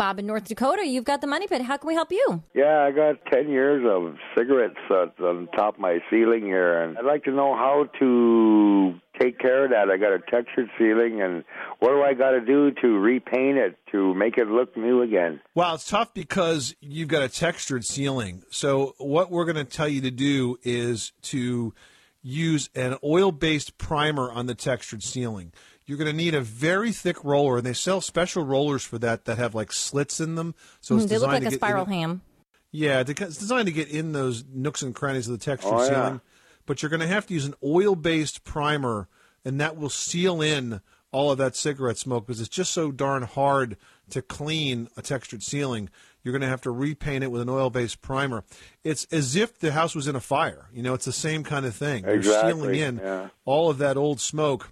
Bob in North Dakota, you've got the money pit. How can we help you? Yeah, I got 10 years of cigarettes uh, on top of my ceiling here, and I'd like to know how to take care of that. I got a textured ceiling, and what do I got to do to repaint it to make it look new again? Well, it's tough because you've got a textured ceiling. So, what we're going to tell you to do is to use an oil based primer on the textured ceiling you're going to need a very thick roller, and they sell special rollers for that that have like slits in them. So mm, they look like a spiral ham. Yeah, it's designed to get in those nooks and crannies of the texture oh, ceiling. Yeah. But you're going to have to use an oil-based primer, and that will seal in all of that cigarette smoke because it's just so darn hard to clean a textured ceiling. You're going to have to repaint it with an oil-based primer. It's as if the house was in a fire. You know, it's the same kind of thing. Exactly. You're sealing in yeah. all of that old smoke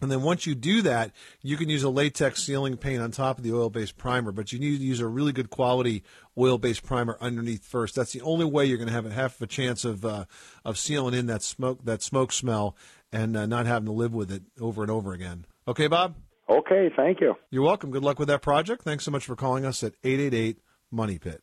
and then once you do that, you can use a latex ceiling paint on top of the oil-based primer, but you need to use a really good quality oil-based primer underneath first. That's the only way you're going to have a half of a chance of uh, of sealing in that smoke that smoke smell and uh, not having to live with it over and over again. Okay, Bob. Okay, thank you. You're welcome. Good luck with that project. Thanks so much for calling us at 888 Money Pit.